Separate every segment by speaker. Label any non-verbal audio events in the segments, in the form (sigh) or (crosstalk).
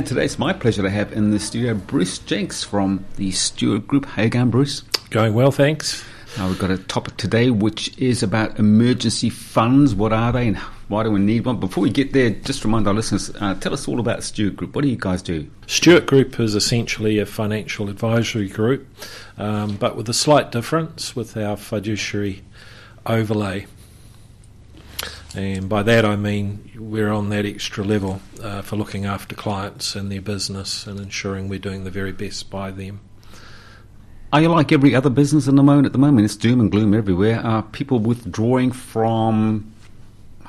Speaker 1: And today it's my pleasure to have in the studio Bruce Jenks from the Stewart Group. How you going, Bruce?
Speaker 2: Going well, thanks.
Speaker 1: Uh, we've got a topic today which is about emergency funds. What are they and why do we need one? Before we get there, just remind our listeners, uh, tell us all about Stewart Group. What do you guys do?
Speaker 2: Stewart Group is essentially a financial advisory group, um, but with a slight difference with our fiduciary overlay. And by that I mean we're on that extra level uh, for looking after clients and their business and ensuring we're doing the very best by them.
Speaker 1: Are you like every other business in the moment at the moment? It's doom and gloom everywhere. Are people withdrawing from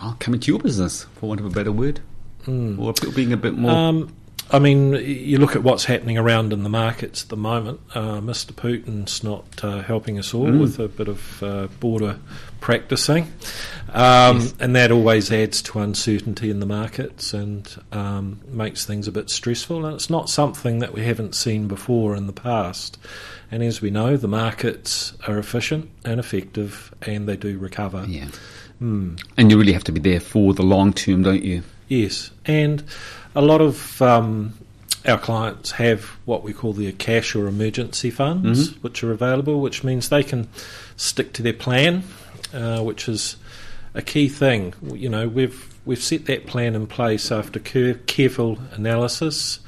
Speaker 1: well, coming to your business, for want of a better word? Mm. Or people being a bit more. Um,
Speaker 2: I mean, you look at what's happening around in the markets at the moment. Uh, Mr. Putin's not uh, helping us all mm. with a bit of uh, border practicing, um, yes. and that always adds to uncertainty in the markets and um, makes things a bit stressful. And it's not something that we haven't seen before in the past. And as we know, the markets are efficient and effective, and they do recover.
Speaker 1: Yeah. Mm. And you really have to be there for the long term, don't you?
Speaker 2: Yes, and a lot of um, our clients have what we call the cash or emergency funds, mm-hmm. which are available, which means they can stick to their plan, uh, which is a key thing. You know, we've we've set that plan in place after careful analysis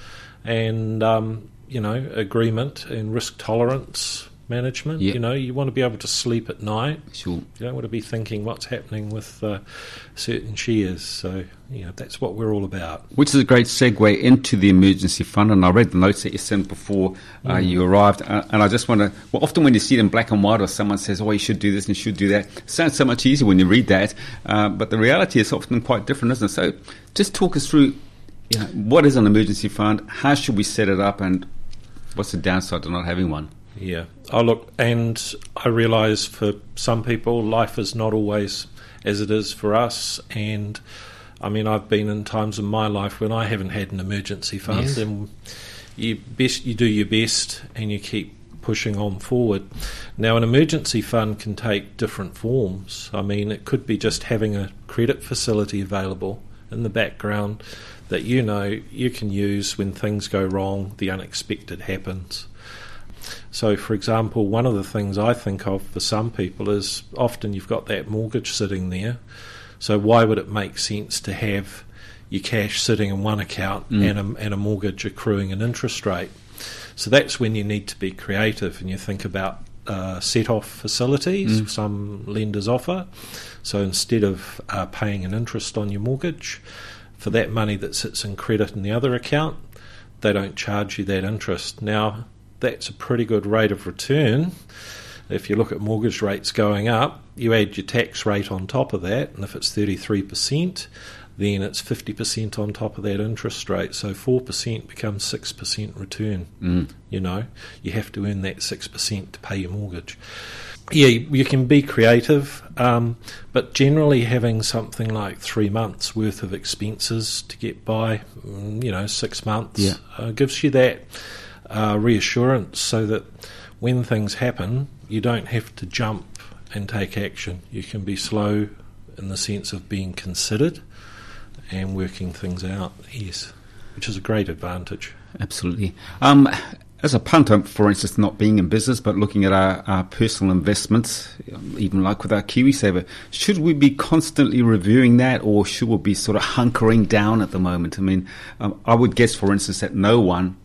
Speaker 2: and um, you know agreement and risk tolerance management. Yep. You know, you want to be able to sleep at night.
Speaker 1: Sure. You
Speaker 2: don't want to be thinking what's happening with uh, certain shares. So, you know, that's what we're all about.
Speaker 1: Which is a great segue into the emergency fund. And I read the notes that you sent before uh, mm. you arrived. Uh, and I just want to, well, often when you see it in black and white or someone says, oh, you should do this and you should do that, it sounds so much easier when you read that. Uh, but the reality is often quite different, isn't it? So just talk us through you know, what is an emergency fund? How should we set it up? And what's the downside to not having one?
Speaker 2: Yeah. Oh, look, and I realise for some people, life is not always as it is for us. And I mean, I've been in times in my life when I haven't had an emergency fund, yes. and you best you do your best and you keep pushing on forward. Now, an emergency fund can take different forms. I mean, it could be just having a credit facility available in the background that you know you can use when things go wrong, the unexpected happens. So, for example, one of the things I think of for some people is often you've got that mortgage sitting there. So, why would it make sense to have your cash sitting in one account mm. and, a, and a mortgage accruing an interest rate? So, that's when you need to be creative and you think about uh, set off facilities mm. some lenders offer. So, instead of uh, paying an interest on your mortgage, for that money that sits in credit in the other account, they don't charge you that interest. Now, that's a pretty good rate of return. If you look at mortgage rates going up, you add your tax rate on top of that, and if it's 33%, then it's 50% on top of that interest rate. So 4% becomes 6% return. Mm. You know, you have to earn that 6% to pay your mortgage. Yeah, you can be creative, um, but generally having something like three months worth of expenses to get by, mm, you know, six months, yeah. uh, gives you that uh, reassurance so that when things happen, you don't have to jump and take action. You can be slow in the sense of being considered and working things out, yes, which is a great advantage.
Speaker 1: Absolutely. Um, As a punter, for instance, not being in business but looking at our, our personal investments, even like with our KiwiSaver, should we be constantly reviewing that or should we be sort of hunkering down at the moment? I mean, um, I would guess, for instance, that no one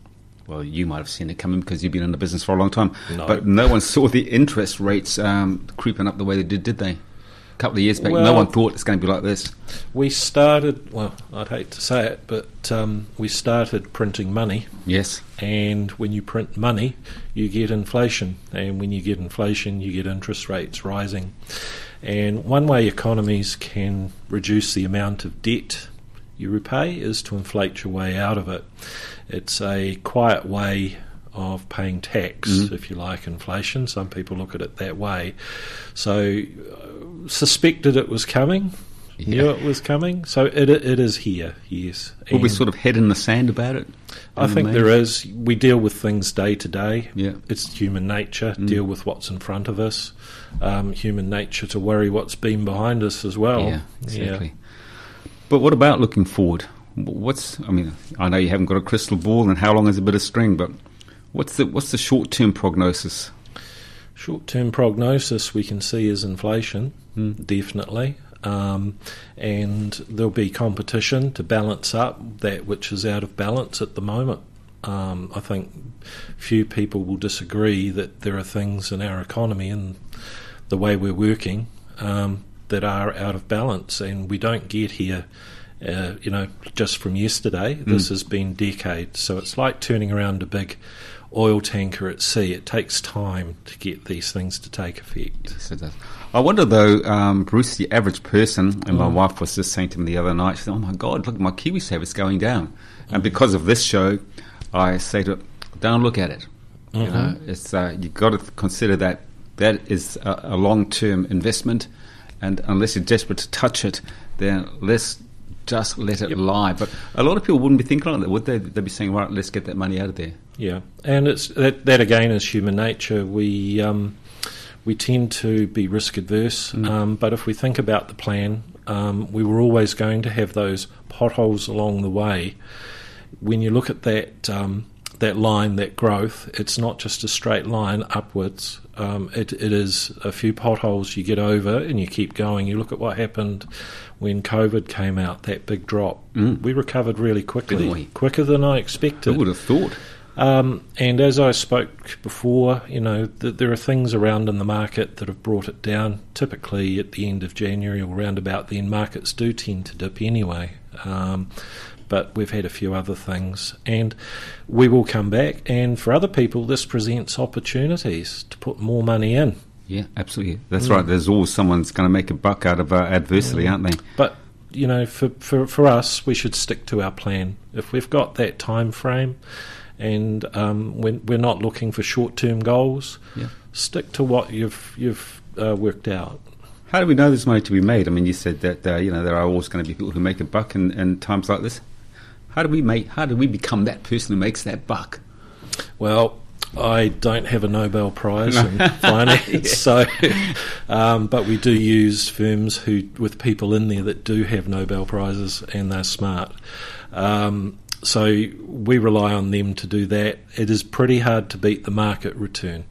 Speaker 1: well, you might have seen it coming because you've been in the business for a long time.
Speaker 2: No.
Speaker 1: But no one saw the interest rates um, creeping up the way they did, did they? A couple of years back, no one thought it's going to be like this.
Speaker 2: We started, well, I'd hate to say it, but um, we started printing money.
Speaker 1: Yes.
Speaker 2: And when you print money, you get inflation. And when you get inflation, you get interest rates rising. And one way economies can reduce the amount of debt you repay is to inflate your way out of it. It's a quiet way of paying tax,
Speaker 1: Mhm.
Speaker 2: if you like, inflation. Some people look at it that way. So, uh, suspected it was coming, knew it was coming. So, it, it is here, yes.
Speaker 1: Will we sort of head in the sand about it?
Speaker 2: I think there is. We deal with things day to day.
Speaker 1: Yeah.
Speaker 2: It's human nature.
Speaker 1: Mm.
Speaker 2: Deal with what's in front of us. Um, human nature to worry what's been behind us as well.
Speaker 1: Yeah, exactly. But what about looking forward? What's I mean, I know you haven't got a crystal ball, and how long is a bit of string? But what's the what's the short term prognosis?
Speaker 2: Short-term prognosis we can see is inflation,
Speaker 1: Mm.
Speaker 2: definitely. Um, and there'll be competition to balance up that which is out of balance at the moment. Um, I think few people will disagree that there are things in our economy and the way we're working um, that are out of balance, and we don't get here. Uh, you know, just from yesterday, this has been decades. So it's like turning around a big oil tanker at sea. It takes time to get these things to take effect.
Speaker 1: Yes, it does. I wonder though, um, Bruce, the average person, and my
Speaker 2: Mm.
Speaker 1: wife was just saying to me the other night, she said, "Oh my God, look, my kiwi is going down,"
Speaker 2: Mm.
Speaker 1: and because of this show, I say to her, "Don't look at it. You
Speaker 2: Mhm.
Speaker 1: know, it's uh, you've got to consider that that is a, a long-term investment, and unless you're desperate to touch it, then let's just let it
Speaker 2: Yep.
Speaker 1: lie." But a lot of people wouldn't be thinking like that, would they? They'd be saying, "Right, let's get that money out of there."
Speaker 2: Yeah, and it's that, that again is human nature. We um, we tend to be risk adverse,
Speaker 1: Mm.
Speaker 2: um, but if we think about the plan, um, we were always going to have those potholes along the way. When you look at that um, that line, that growth, it's not just a straight line upwards. Um, it, it is a few potholes you get over and you keep going. You look at what happened when COVID came out, that big drop.
Speaker 1: Mm.
Speaker 2: We recovered really quickly, quicker than I expected.
Speaker 1: Who would have thought?
Speaker 2: Um, and as I spoke before, you know, th- there are things around in the market that have brought it down. Typically, at the end of January or round about then, markets do tend to dip anyway. Um, but we've had a few other things, and we will come back. And for other people, this presents opportunities to put more money in.
Speaker 1: Yeah, absolutely. That's
Speaker 2: Mm.
Speaker 1: right. There's always someone's going to make a buck out of uh, adversity,
Speaker 2: Mm.
Speaker 1: aren't they?
Speaker 2: But you know, for, for for us, we should stick to our plan. If we've got that time frame, and um, we're, we're not looking for short term goals,
Speaker 1: Yeah.
Speaker 2: stick to what you've you've uh, worked out.
Speaker 1: How do we know there's money to be made? I mean, you said that uh, you know there are always going to be people who make a buck in, in times like this. How do we make? How do we become that person who makes that buck?
Speaker 2: Well, I don't have a Nobel Prize in (laughs) finance, so um, but we do use firms who with people in there that do have Nobel prizes and they're smart. Um, so we rely on them to do that. It is pretty hard to beat the market return.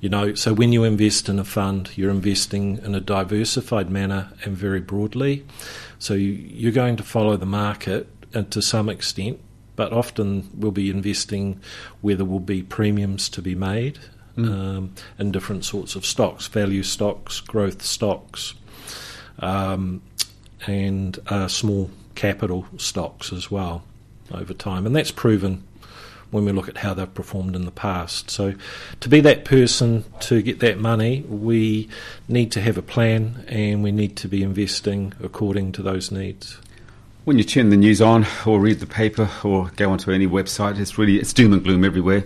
Speaker 2: You know, so when you invest in a fund, you're investing in a diversified manner and very broadly. So you, you're going to follow the market to some extent, but often we'll be investing where there will be premiums to be made um, in different sorts of stocks, value stocks, growth stocks, um, and uh, small capital stocks as well over time. And that's proven when we look at how they've performed in the past. So, to be that person to get that money, we need to have a plan and we need to be investing according to those needs.
Speaker 1: When you turn the news on, or read the paper, or go onto any website, it's really it's doom and gloom everywhere.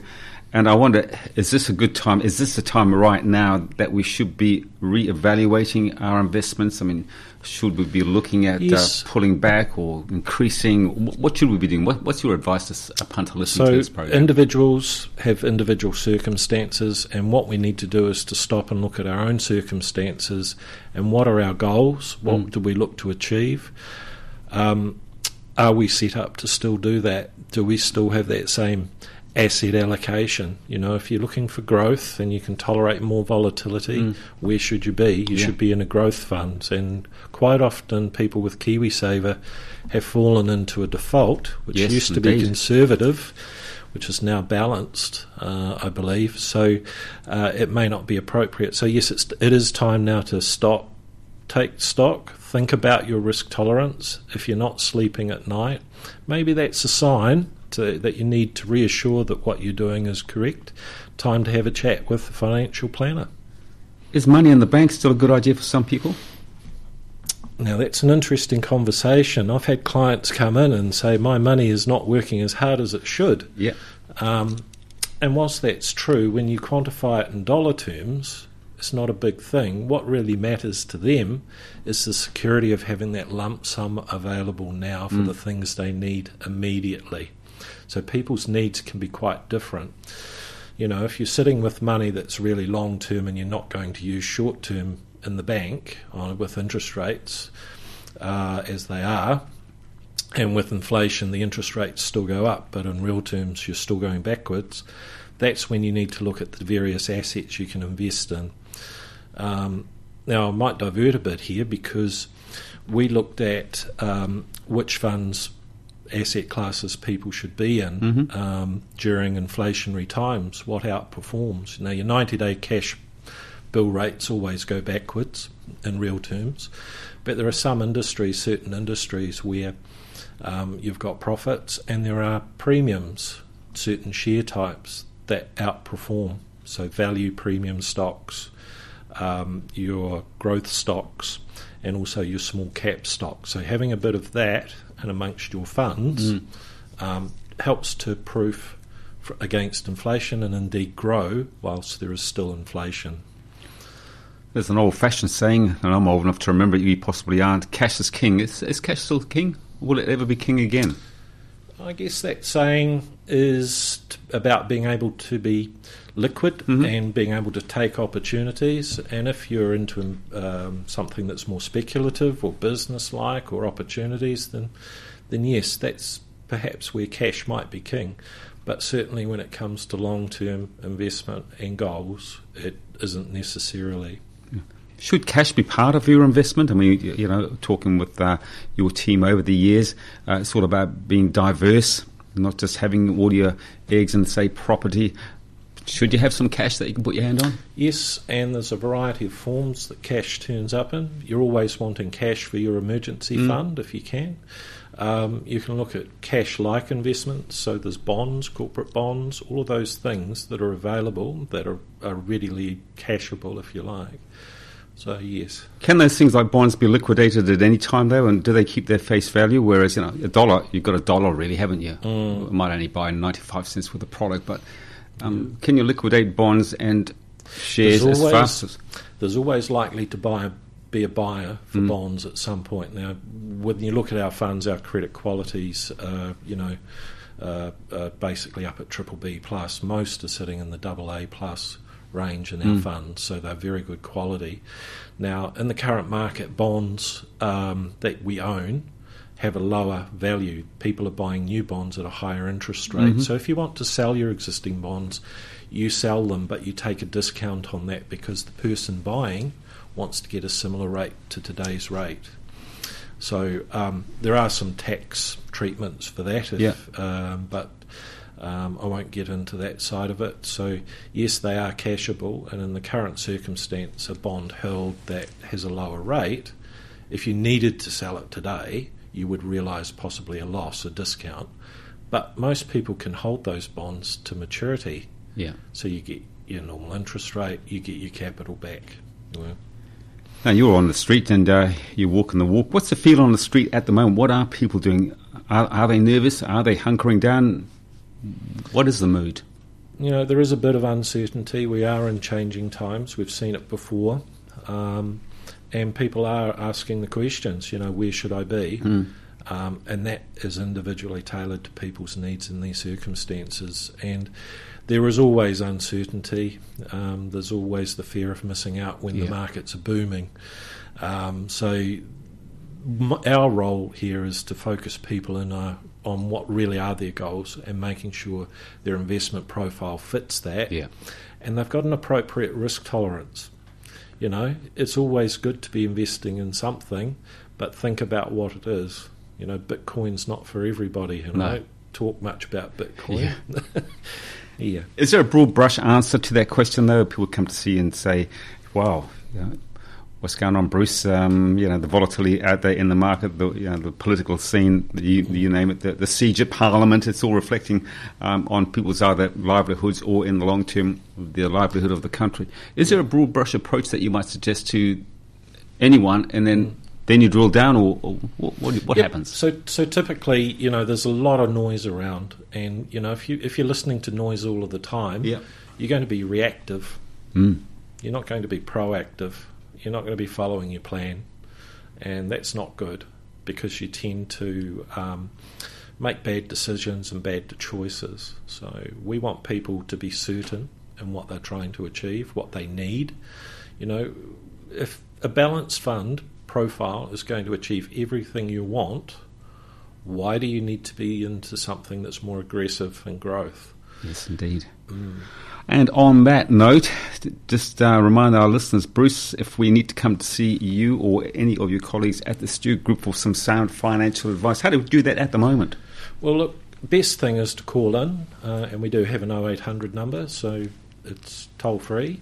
Speaker 1: And I wonder, is this a good time? Is this the time right now that we should be re-evaluating our investments? I mean, should we be looking at
Speaker 2: Yes.
Speaker 1: uh, pulling back or increasing? What should we be doing? What, what's your advice to a punter listening to this program?
Speaker 2: individuals have individual circumstances, and what we need to do is to stop and look at our own circumstances and what are our goals? What
Speaker 1: Mm.
Speaker 2: do we look to achieve? Um, are we set up to still do that? Do we still have that same asset allocation. You know, if you're looking for growth and you can tolerate more volatility,
Speaker 1: Mm.
Speaker 2: where should you be? You
Speaker 1: Yeah.
Speaker 2: should be in a growth fund. And quite often, people with KiwiSaver have fallen into a default, which
Speaker 1: Yes,
Speaker 2: used to be conservative, which is now balanced, uh, I believe. So uh, it may not be appropriate. So yes, it's, it is time now to stop, take stock, think about your risk tolerance. If you're not sleeping at night, maybe that's a sign to, that you need to reassure that what you're doing is correct. Time to have a chat with the financial planner.
Speaker 1: Is money in the bank still a good idea for some people?
Speaker 2: Now, that's an interesting conversation. I've had clients come in and say, My money is not working as hard as it should.
Speaker 1: Yeah.
Speaker 2: Um, and whilst that's true, when you quantify it in dollar terms, it's not a big thing. What really matters to them is the security of having that lump sum available now for the things they need immediately. So people's needs can be quite different. You know, if you're sitting with money that's really long term and you're not going to use short term in the bank on, with interest rates uh, as they are, and with inflation, the interest rates still go up, but in real terms, you're still going backwards. That's when you need to look at the various assets you can invest in. Um, now, I might divert a bit here because we looked at um, which funds, asset classes people should be in um, during inflationary times, what outperforms. Now, your 90 day cash bill rates always go backwards in real terms, but there are some industries, certain industries, where um, you've got profits and there are premiums, certain share types that outperform. So, value premium stocks, um, your growth stocks, and also your small cap stocks. So, having a bit of that and amongst your funds um, helps to proof for, against inflation and indeed grow whilst there is still inflation.
Speaker 1: There's an old fashioned saying, and I'm old enough to remember it, you possibly aren't cash is king. Is, is cash still king? Will it ever be king again?
Speaker 2: I guess that saying is t- about being able to be liquid and being able to take opportunities. And if you're into um, something that's more speculative or business-like or opportunities, then then yes, that's perhaps where cash might be king. But certainly, when it comes to long-term investment and goals, it isn't necessarily.
Speaker 1: Should cash be part of your investment? I mean, you, you know, talking with uh, your team over the years, uh, it's all about being diverse, not just having all your eggs in, say, property. Should you have some cash that you can put your hand on?
Speaker 2: Yes, and there's a variety of forms that cash turns up in. You're always wanting cash for your emergency fund if you can. Um, you can look at cash like investments, so there's bonds, corporate bonds, all of those things that are available that are, are readily cashable if you like. So, yes.
Speaker 1: Can those things like bonds be liquidated at any time, though, and do they keep their face value? Whereas, you know, a dollar, you've got a dollar, really, haven't you? You might only buy 95 cents worth of product, but um, can you liquidate bonds and shares
Speaker 2: There's
Speaker 1: as
Speaker 2: always-
Speaker 1: fast as.
Speaker 2: there's always likely to buy be a buyer for
Speaker 1: Mm.
Speaker 2: bonds at some point. Now, when you look at our funds, our credit qualities, uh, you know, uh, uh, basically up at triple B plus. Most are sitting in the double A plus range in our
Speaker 1: Mm.
Speaker 2: funds, so they're very good quality. Now, in the current market, bonds um, that we own have a lower value. People are buying new bonds at a higher interest rate.
Speaker 1: Mhm.
Speaker 2: So if you want to sell your existing bonds, you sell them, but you take a discount on that because the person buying wants to get a similar rate to today's rate. So um, there are some tax treatments for that, if,
Speaker 1: Yeah.
Speaker 2: um, but um, I won't get into that side of it. So yes, they are cashable, and in the current circumstance, a bond held that has a lower rate, if you needed to sell it today, you would realise possibly a loss, a discount. But most people can hold those bonds to maturity,
Speaker 1: Yeah.
Speaker 2: so you get your normal interest rate, you get your capital back. Well,
Speaker 1: Now, you're on the street and uh, you're walking the walk. What's the feel on the street at the moment? What are people doing? Are, are they nervous? Are they hunkering down? What is the mood?
Speaker 2: you know, there is a bit of uncertainty. We are in changing times. We've seen it before. Um, and people are asking the questions, you know, where should I be? Um, and that is individually tailored to people's needs in these circumstances. And there is always uncertainty. Um, there's always the fear of missing out when
Speaker 1: Yeah.
Speaker 2: the markets are booming. Um, so m- our role here is to focus people in a on what really are their goals and making sure their investment profile fits that.
Speaker 1: Yeah.
Speaker 2: And they've got an appropriate risk tolerance. You know, it's always good to be investing in something, but think about what it is. You know, Bitcoin's not for everybody, and
Speaker 1: No.
Speaker 2: I don't talk much about Bitcoin. (laughs) Yeah.
Speaker 1: Is there a broad brush answer to that question, though? People come to see you and say, wow, you know, what's going on, Bruce? Um, you know, the volatility out there in the market, the, you know, the political scene, you, you name it, the, the siege at Parliament, it's all reflecting um, on people's either livelihoods or, in the long term, the livelihood of the country. Is there a broad brush approach that you might suggest to anyone, and then then you drill down, or, or what, what, what
Speaker 2: Yep.
Speaker 1: happens?
Speaker 2: So, so typically, you know, there's a lot of noise around, and you know, if you if you're listening to noise all of the time,
Speaker 1: Yep.
Speaker 2: you're going to be reactive.
Speaker 1: Mm.
Speaker 2: You're not going to be proactive. You're not going to be following your plan, and that's not good because you tend to um, make bad decisions and bad choices. So we want people to be certain in what they're trying to achieve, what they need. You know, if a balanced fund profile is going to achieve everything you want, why do you need to be into something that's more aggressive and growth?
Speaker 1: Yes, indeed. And on that note, just uh, remind our listeners, Bruce, if we need to come to see you or any of your colleagues at the Stewart Group for some sound financial advice, how do we do that at the moment?
Speaker 2: Well, look, best thing is to call in, uh, and we do have an 0800 number, so it's toll free.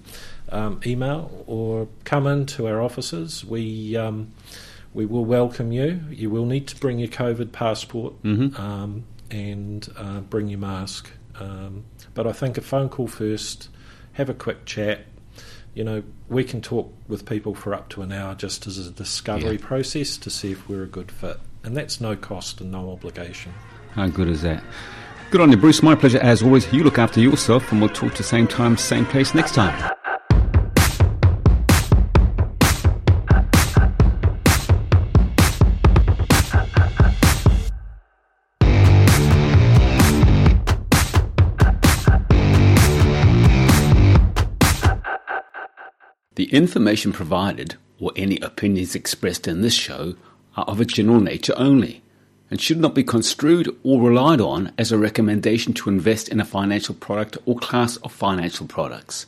Speaker 2: Um, email or come into our offices. We um, we will welcome you. You will need to bring your COVID passport
Speaker 1: Mhm.
Speaker 2: um, and uh, bring your mask. Um, but I think a phone call first, have a quick chat. You know, we can talk with people for up to an hour just as a discovery
Speaker 1: Yeah.
Speaker 2: process to see if we're a good fit. And that's no cost and no obligation.
Speaker 1: How good is that? Good on you, Bruce. My pleasure as always. You look after yourself, and we'll talk to the same time, same place next time. The information provided or any opinions expressed in this show are of a general nature only and should not be construed or relied on as a recommendation to invest in a financial product or class of financial products.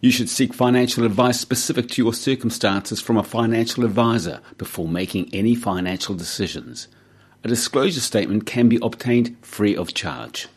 Speaker 1: You should seek financial advice specific to your circumstances from a financial advisor before making any financial decisions. A disclosure statement can be obtained free of charge.